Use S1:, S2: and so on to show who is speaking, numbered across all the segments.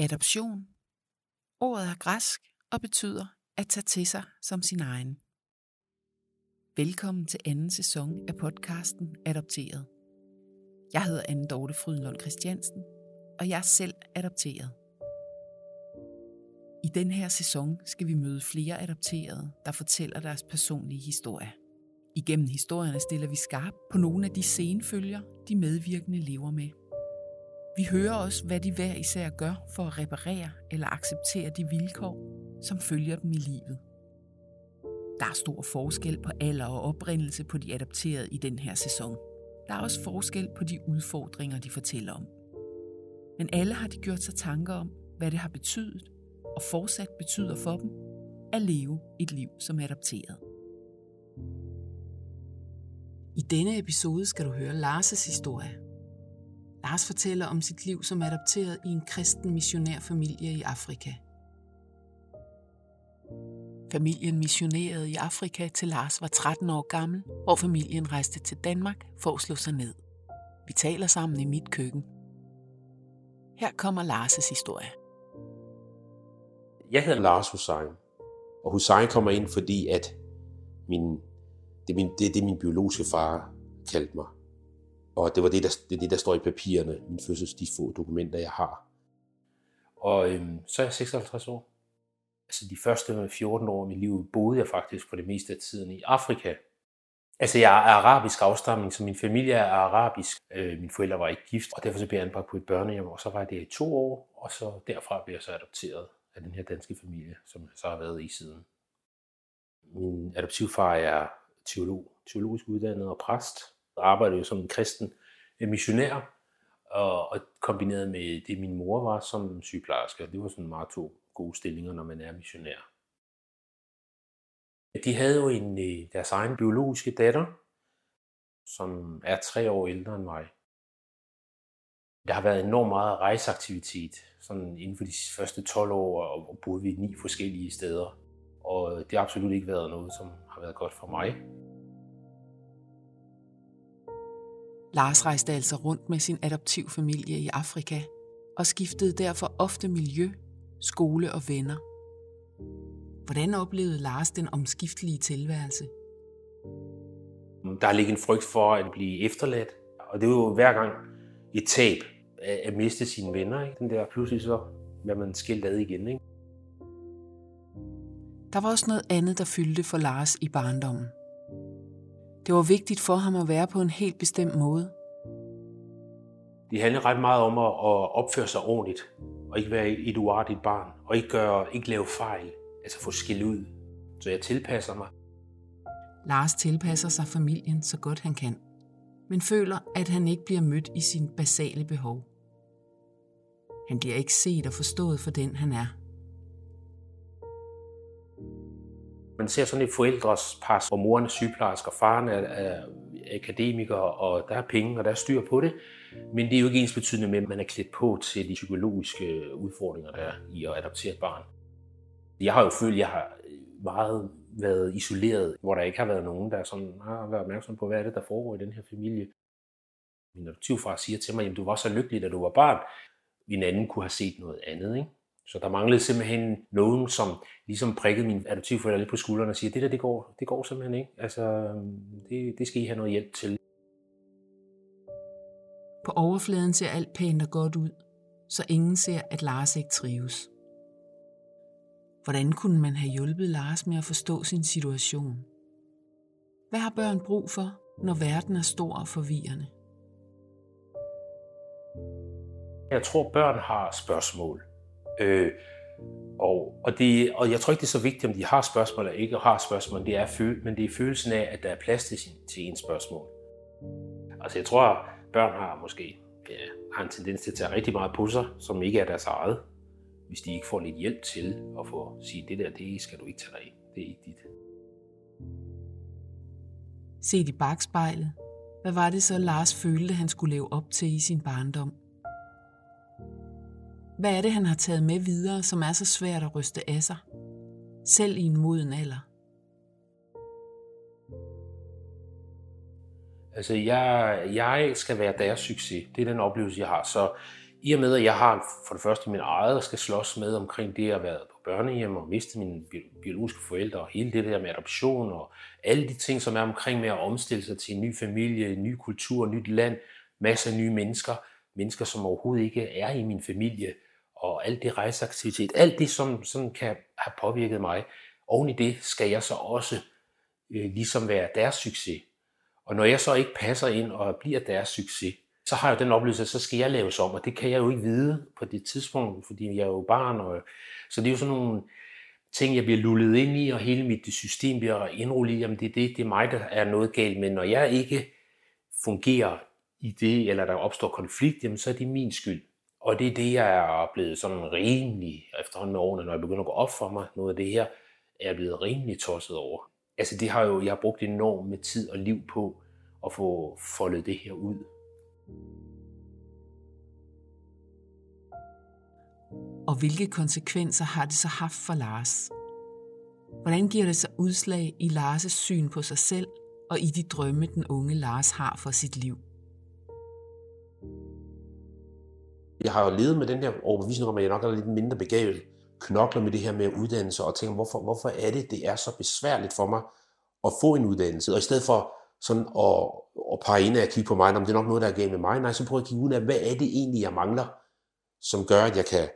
S1: Adoption. Ordet er græsk og betyder at tage til sig som sin egen. Velkommen til anden sæson af podcasten Adopteret. Jeg hedder Anne Dorte Frydenlund Christiansen, og jeg er selv adopteret. I den her sæson skal vi møde flere adopterede, der fortæller deres personlige historie. Igennem historierne stiller vi skarp på nogle af de senfølger, de medvirkende lever med. Vi hører også, hvad de hver især gør for at reparere eller acceptere de vilkår, som følger dem i livet. Der er stor forskel på alder og oprindelse på de adopterede i den her sæson. Der er også forskel på de udfordringer, de fortæller om. Men alle har de gjort sig tanker om, hvad det har betydet og fortsat betyder for dem at leve et liv som adopteret. I denne episode skal du høre Lars' historie. Lars fortæller om sit liv som adopteret i en kristen missionærfamilie i Afrika. Familien missionerede i Afrika til Lars var 13 år gammel, hvor familien rejste til Danmark for at slå sig ned. Vi taler sammen i mit køkken. Her kommer Lars' historie.
S2: Jeg hedder Lars Hussein, og Hussein kommer ind, fordi at min, det, er min, det er det, min biologiske far kaldte mig. Og det var det, der, det, det, der står i papirerne, min fødsels, de få dokumenter, jeg har. Og øhm, så er jeg 56 år. Altså de første 14 år af mit liv boede jeg faktisk på det meste af tiden i Afrika. Altså jeg er arabisk afstamning, så min familie er arabisk. Øh, mine forældre var ikke gift, og derfor så blev jeg anbragt på et børnehjem, og så var jeg der i to år, og så derfra blev jeg så adopteret af den her danske familie, som jeg så har været i siden. Min adoptivfar er teolog, teologisk uddannet og præst, arbejdede jo som en kristen øh, missionær, og, og kombineret med det, min mor var som sygeplejerske. Det var sådan meget to gode stillinger, når man er missionær. De havde jo en, øh, deres egen biologiske datter, som er tre år ældre end mig. Der har været enormt meget rejseaktivitet sådan inden for de første 12 år, og boede vi ni forskellige steder. Og det har absolut ikke været noget, som har været godt for mig.
S1: Lars rejste altså rundt med sin adoptivfamilie i Afrika og skiftede derfor ofte miljø, skole og venner. Hvordan oplevede Lars den omskiftelige tilværelse?
S2: Der ligger en frygt for at blive efterladt, og det er jo hver gang et tab at miste sine venner. Ikke? Den der pludselig så bliver man skilt ad igen. Ikke?
S1: Der var også noget andet, der fyldte for Lars i barndommen. Det var vigtigt for ham at være på en helt bestemt måde.
S2: Det handler ret meget om at opføre sig ordentligt, og ikke være et uartigt barn, og ikke, gøre, ikke lave fejl, altså få skil ud. Så jeg tilpasser mig.
S1: Lars tilpasser sig familien så godt han kan, men føler, at han ikke bliver mødt i sin basale behov. Han bliver ikke set og forstået for den, han er.
S2: Man ser sådan et forældres pas, hvor moren er sygeplejerske og faren er, er akademiker, og der er penge, og der er styr på det. Men det er jo ikke ens betydende med, at man er klædt på til de psykologiske udfordringer, der er i at adoptere et barn. Jeg har jo følt, at jeg har meget været isoleret, hvor der ikke har været nogen, der sådan har været opmærksom på, hvad er det, der foregår i den her familie. Min adoptivfar siger til mig, at du var så lykkelig, da du var barn. En anden kunne have set noget andet. Ikke? Så der manglede simpelthen nogen, som ligesom prikkede min adoptivforældre lidt på skulderen og siger, det der, det går, det går simpelthen ikke. Altså, det, det skal I have noget hjælp til.
S1: På overfladen ser alt pænt og godt ud, så ingen ser, at Lars ikke trives. Hvordan kunne man have hjulpet Lars med at forstå sin situation? Hvad har børn brug for, når verden er stor og forvirrende?
S2: Jeg tror, børn har spørgsmål. Øh, og, og, det, og jeg tror ikke, det er så vigtigt, om de har spørgsmål eller ikke har spørgsmål, det er føl, men det er følelsen af, at der er plads til, til ens spørgsmål. Altså jeg tror, at børn har måske ja, har en tendens til at tage rigtig meget på sig, som ikke er deres eget, hvis de ikke får lidt hjælp til at få sige, det der, det skal du ikke tage dig af. Det er ikke dit.
S1: Set i bagspejlet, hvad var det så, Lars følte, han skulle leve op til i sin barndom? Hvad er det, han har taget med videre, som er så svært at ryste af sig? Selv i en moden alder.
S2: Altså, jeg, jeg skal være deres succes. Det er den oplevelse, jeg har. Så I og med, at jeg har for det første min eget, og skal slås med omkring det at være på børnehjem og miste mine biologiske forældre, og hele det der med adoption, og alle de ting, som er omkring med at omstille sig til en ny familie, en ny kultur, et nyt land, masser af nye mennesker, mennesker, som overhovedet ikke er i min familie, og alt det rejseaktivitet, alt det, som, som kan have påvirket mig, oven i det skal jeg så også øh, ligesom være deres succes. Og når jeg så ikke passer ind og bliver deres succes, så har jeg den oplevelse, at så skal jeg laves om, og det kan jeg jo ikke vide på det tidspunkt, fordi jeg er jo barn. Og, så det er jo sådan nogle ting, jeg bliver lullet ind i, og hele mit system bliver indrullet i, jamen det er det, det er mig, der er noget galt med. Når jeg ikke fungerer i det, eller der opstår konflikt, jamen så er det min skyld. Og det er det, jeg er blevet sådan rimelig efterhånden med årene, når jeg begynder at gå op for mig, noget af det her, er jeg blevet rimelig tosset over. Altså det har jo, jeg har brugt enormt med tid og liv på at få foldet det her ud.
S1: Og hvilke konsekvenser har det så haft for Lars? Hvordan giver det sig udslag i Lars' syn på sig selv og i de drømme, den unge Lars har for sit liv?
S2: Jeg har jo levet med den her overbevisning om, at jeg nok er lidt mindre begavet, knokler med det her med uddannelse og tænker, hvorfor, hvorfor er det, det er så besværligt for mig at få en uddannelse? Og i stedet for sådan at, at pege ind og kigge på mig, om det er nok noget, der er galt med mig, nej, så prøver jeg at kigge ud af, hvad er det egentlig, jeg mangler, som gør, at jeg kan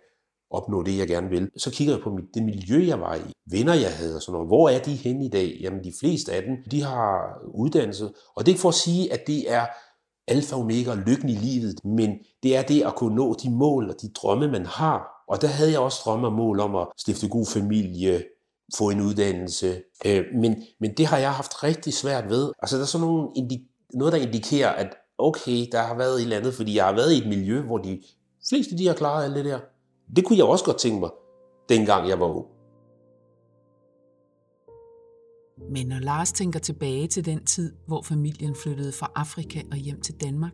S2: opnå det, jeg gerne vil. Så kigger jeg på mit, det miljø, jeg var i, venner, jeg havde og sådan noget. Hvor er de henne i dag? Jamen, de fleste af dem, de har uddannelse. Og det er ikke for at sige, at det er alfa og omega lykken i livet, men det er det at kunne nå de mål og de drømme, man har. Og der havde jeg også drømme og mål om at stifte god familie, få en uddannelse. Øh, men, men det har jeg haft rigtig svært ved. Altså der er sådan nogle noget, der indikerer, at okay, der har været et eller andet, fordi jeg har været i et miljø, hvor de fleste de har klaret alt det der. Det kunne jeg også godt tænke mig, dengang jeg var ung.
S1: Men når Lars tænker tilbage til den tid, hvor familien flyttede fra Afrika og hjem til Danmark,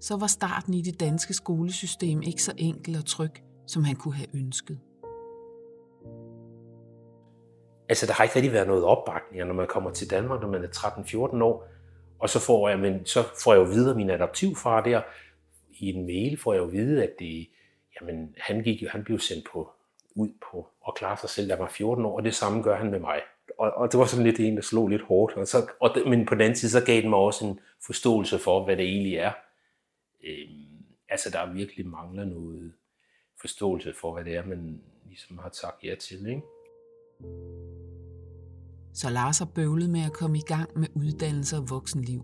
S1: så var starten i det danske skolesystem ikke så enkel og tryg, som han kunne have ønsket.
S2: Altså, der har ikke rigtig været noget opbakning, når man kommer til Danmark, når man er 13-14 år, og så får jeg, men så får jeg jo videre min adoptivfar der. I en mail får jeg jo vide, at det, jamen, han, gik, jo, han blev sendt på, ud på at klare sig selv, da jeg var 14 år, og det samme gør han med mig. Og, og det var sådan lidt en, der slog lidt hårdt. Og så, og det, men på den anden side, så gav den mig også en forståelse for, hvad det egentlig er. Øhm, altså, der virkelig mangler noget forståelse for, hvad det er, man ligesom har sagt ja til. Ikke?
S1: Så Lars har bøvlet med at komme i gang med uddannelse og voksenliv.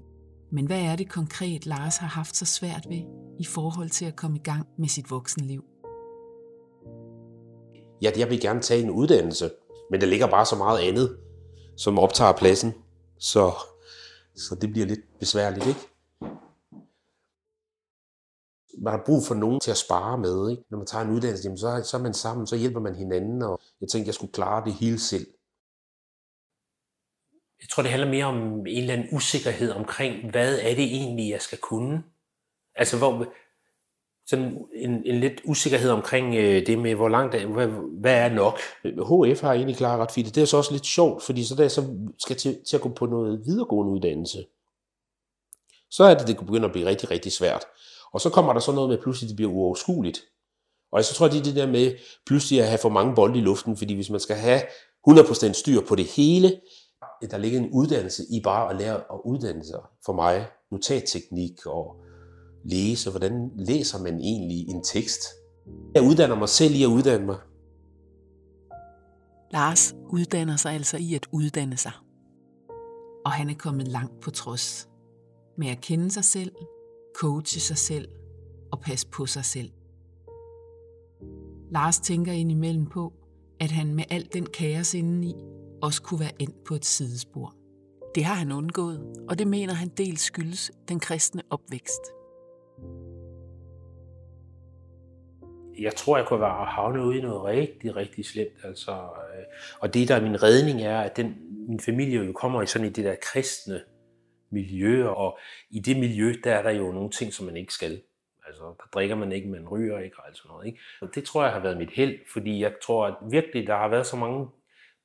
S1: Men hvad er det konkret, Lars har haft så svært ved i forhold til at komme i gang med sit voksenliv?
S2: Ja, jeg vil gerne tage en uddannelse, men der ligger bare så meget andet, som optager pladsen, så, så det bliver lidt besværligt, ikke? Man har brug for nogen til at spare med, ikke? Når man tager en uddannelse, jamen så, så er man sammen, så hjælper man hinanden, og jeg tænkte, jeg skulle klare det hele selv. Jeg tror, det handler mere om en eller anden usikkerhed omkring, hvad er det egentlig, jeg skal kunne? Altså, hvor, sådan en, en lidt usikkerhed omkring øh, det med, hvor langt, hvad, hvad er nok? HF har egentlig klaret ret fint. Det er så også lidt sjovt, fordi så der så skal til, til at gå på noget videregående uddannelse, så er det, det begynder at blive rigtig, rigtig svært. Og så kommer der så noget med, at pludselig det bliver uoverskueligt. Og så tror jeg, det er det der med pludselig at have for mange bolde i luften, fordi hvis man skal have 100% styr på det hele, der ligger en uddannelse i bare at lære at uddanne sig for mig, notatteknik og læse, hvordan læser man egentlig en tekst. Jeg uddanner mig selv i at uddanne mig.
S1: Lars uddanner sig altså i at uddanne sig. Og han er kommet langt på trods. Med at kende sig selv, coache sig selv og passe på sig selv. Lars tænker indimellem på, at han med al den kaos indeni også kunne være endt på et sidespor. Det har han undgået, og det mener han dels skyldes den kristne opvækst.
S2: Jeg tror, jeg kunne være havnet ude i noget rigtig, rigtig slemt. Altså, øh, og det, der er min redning, er, at den, min familie jo kommer i sådan i det der kristne miljø, og i det miljø, der er der jo nogle ting, som man ikke skal. Altså, der drikker man ikke, man ryger ikke, og alt sådan noget. Ikke? Og det tror jeg har været mit held, fordi jeg tror, at virkelig, der har været så mange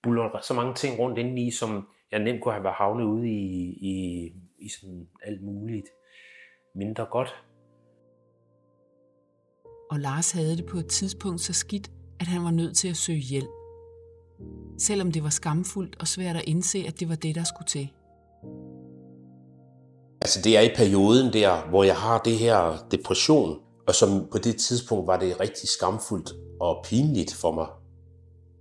S2: buller så mange ting rundt i, som jeg nemt kunne have været havnet ude i, i, i sådan alt muligt mindre godt
S1: og Lars havde det på et tidspunkt så skidt, at han var nødt til at søge hjælp. Selvom det var skamfuldt og svært at indse, at det var det, der skulle til.
S2: Altså det er i perioden der, hvor jeg har det her depression, og som på det tidspunkt var det rigtig skamfuldt og pinligt for mig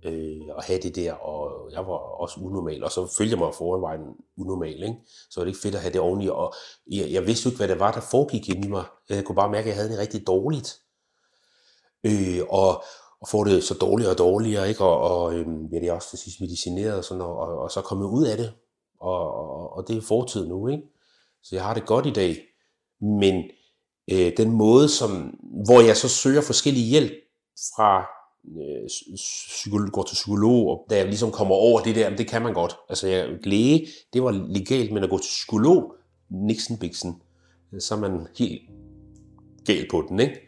S2: øh, at have det der, og jeg var også unormal, og så følte jeg mig forvejen unormal, ikke? så var det ikke fedt at have det oveni, og jeg, jeg vidste jo ikke, hvad det var, der foregik inde i mig. Jeg kunne bare mærke, at jeg havde det rigtig dårligt, øh, og, og får det så dårligere og dårligere, ikke? og, og øh, bliver det er også til sidst medicineret, og, sådan, og, og, og så kommet ud af det, og, og, og det er fortid nu, ikke? så jeg har det godt i dag, men øh, den måde, som, hvor jeg så søger forskellige hjælp fra øh, psykolog, går til psykolog, og da jeg ligesom kommer over det der, det kan man godt. Altså jeg, læge, det var legalt, men at gå til psykolog, Nixon Bixen, så er man helt galt på den, ikke?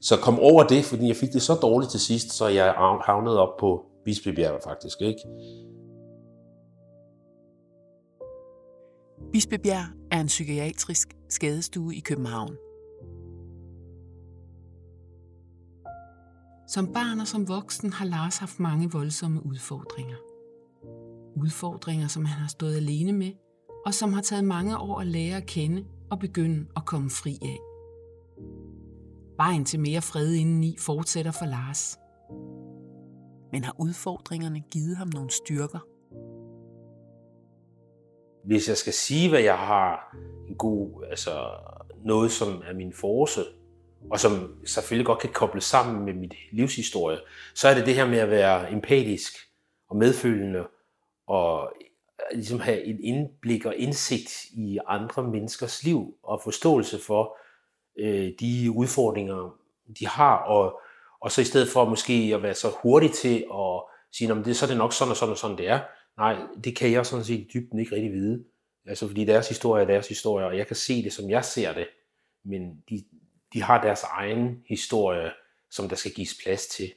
S2: Så kom over det, fordi jeg fik det så dårligt til sidst, så jeg havnede op på Bispebjerg faktisk, ikke?
S1: Bispebjerg er en psykiatrisk skadestue i København. Som barn og som voksen har Lars haft mange voldsomme udfordringer. Udfordringer, som han har stået alene med, og som har taget mange år at lære at kende og begynde at komme fri af. Vejen til mere fred indeni fortsætter for Lars. Men har udfordringerne givet ham nogle styrker?
S2: Hvis jeg skal sige, hvad jeg har en god, altså noget, som er min force, og som selvfølgelig godt kan kobles sammen med mit livshistorie, så er det det her med at være empatisk og medfølende og ligesom have et indblik og indsigt i andre menneskers liv og forståelse for øh, de udfordringer, de har, og, og så i stedet for måske at være så hurtig til at sige, det, så er det nok sådan og sådan og sådan, det er. Nej, det kan jeg sådan set i dybden ikke rigtig vide. Altså fordi deres historie er deres historie, og jeg kan se det, som jeg ser det, men de, de har deres egen historie, som der skal gives plads til.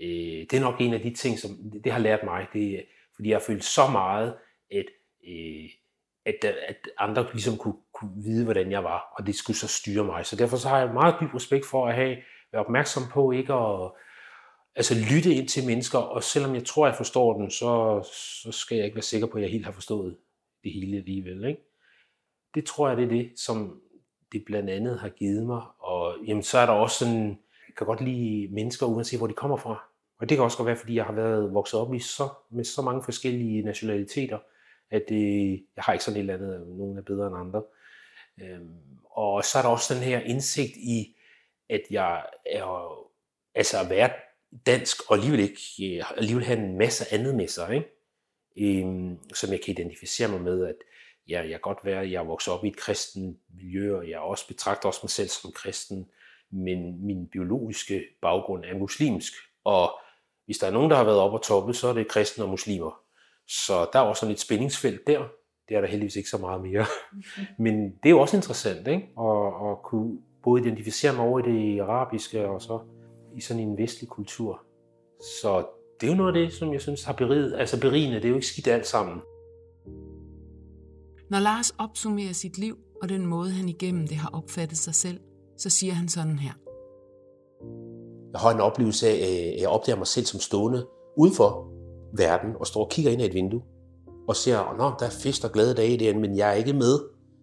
S2: Øh, det er nok en af de ting, som det har lært mig, det, fordi jeg har følt så meget, at, øh, at, øh, at andre ligesom kunne, kunne vide, hvordan jeg var, og det skulle så styre mig. Så derfor så har jeg meget dyb respekt for at have, være opmærksom på ikke at altså lytte ind til mennesker, og selvom jeg tror, jeg forstår den, så, så skal jeg ikke være sikker på, at jeg helt har forstået det hele alligevel. Ikke? Det tror jeg, det er det, som det blandt andet har givet mig. Og jamen, så er der også sådan, jeg kan godt lide mennesker, uanset hvor de kommer fra. Og det kan også godt være, fordi jeg har været vokset op i så, med så mange forskellige nationaliteter, at det, jeg har ikke sådan et eller andet, øh, nogen er bedre end andre. Øhm, og så er der også den her indsigt i, at jeg er, altså at være dansk, og alligevel, ikke, øh, alligevel have en masse andet med sig, ikke? Øhm, som jeg kan identificere mig med, at ja, jeg kan godt være, at jeg er vokset op i et kristen miljø, og jeg også betragter også mig selv som kristen, men min biologiske baggrund er muslimsk, og hvis der er nogen, der har været op og toppe, så er det kristne og muslimer. Så der er også sådan et spændingsfelt der. Det er der heldigvis ikke så meget mere. Men det er jo også interessant, ikke? At, at kunne både identificere mig over i det arabiske, og så i sådan en vestlig kultur. Så det er jo noget af det, som jeg synes har beriget, altså berigende. Det er jo ikke skidt alt sammen.
S1: Når Lars opsummerer sit liv og den måde, han igennem det har opfattet sig selv, så siger han sådan her.
S2: Jeg har en oplevelse af, at jeg opdager mig selv som stående uden for verden og står og kigger ind ad et vindue og ser, at der er fest og glade dage derinde, men jeg er ikke med.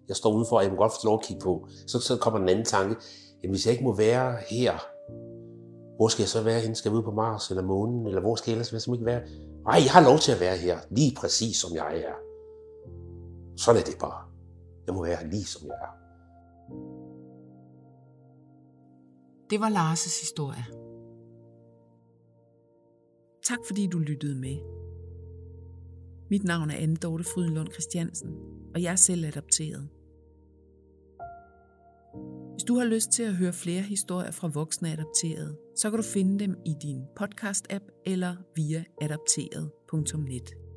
S2: Jeg står udenfor, og jeg må godt få lov at kigge på. Så, så kommer den anden tanke, jamen hvis jeg ikke må være her, hvor skal jeg så være henne? Skal jeg ud på Mars eller månen? Eller hvor skal jeg ellers være? ikke være? Nej, jeg har lov til at være her, lige præcis som jeg er. Sådan er det bare. Jeg må være lige som jeg er.
S1: Det var Lars' historie. Tak fordi du lyttede med. Mit navn er Anne Dorte Frydenlund Christiansen, og jeg er selv adopteret. Hvis du har lyst til at høre flere historier fra voksne adopterede, så kan du finde dem i din podcast-app eller via adopteret.net.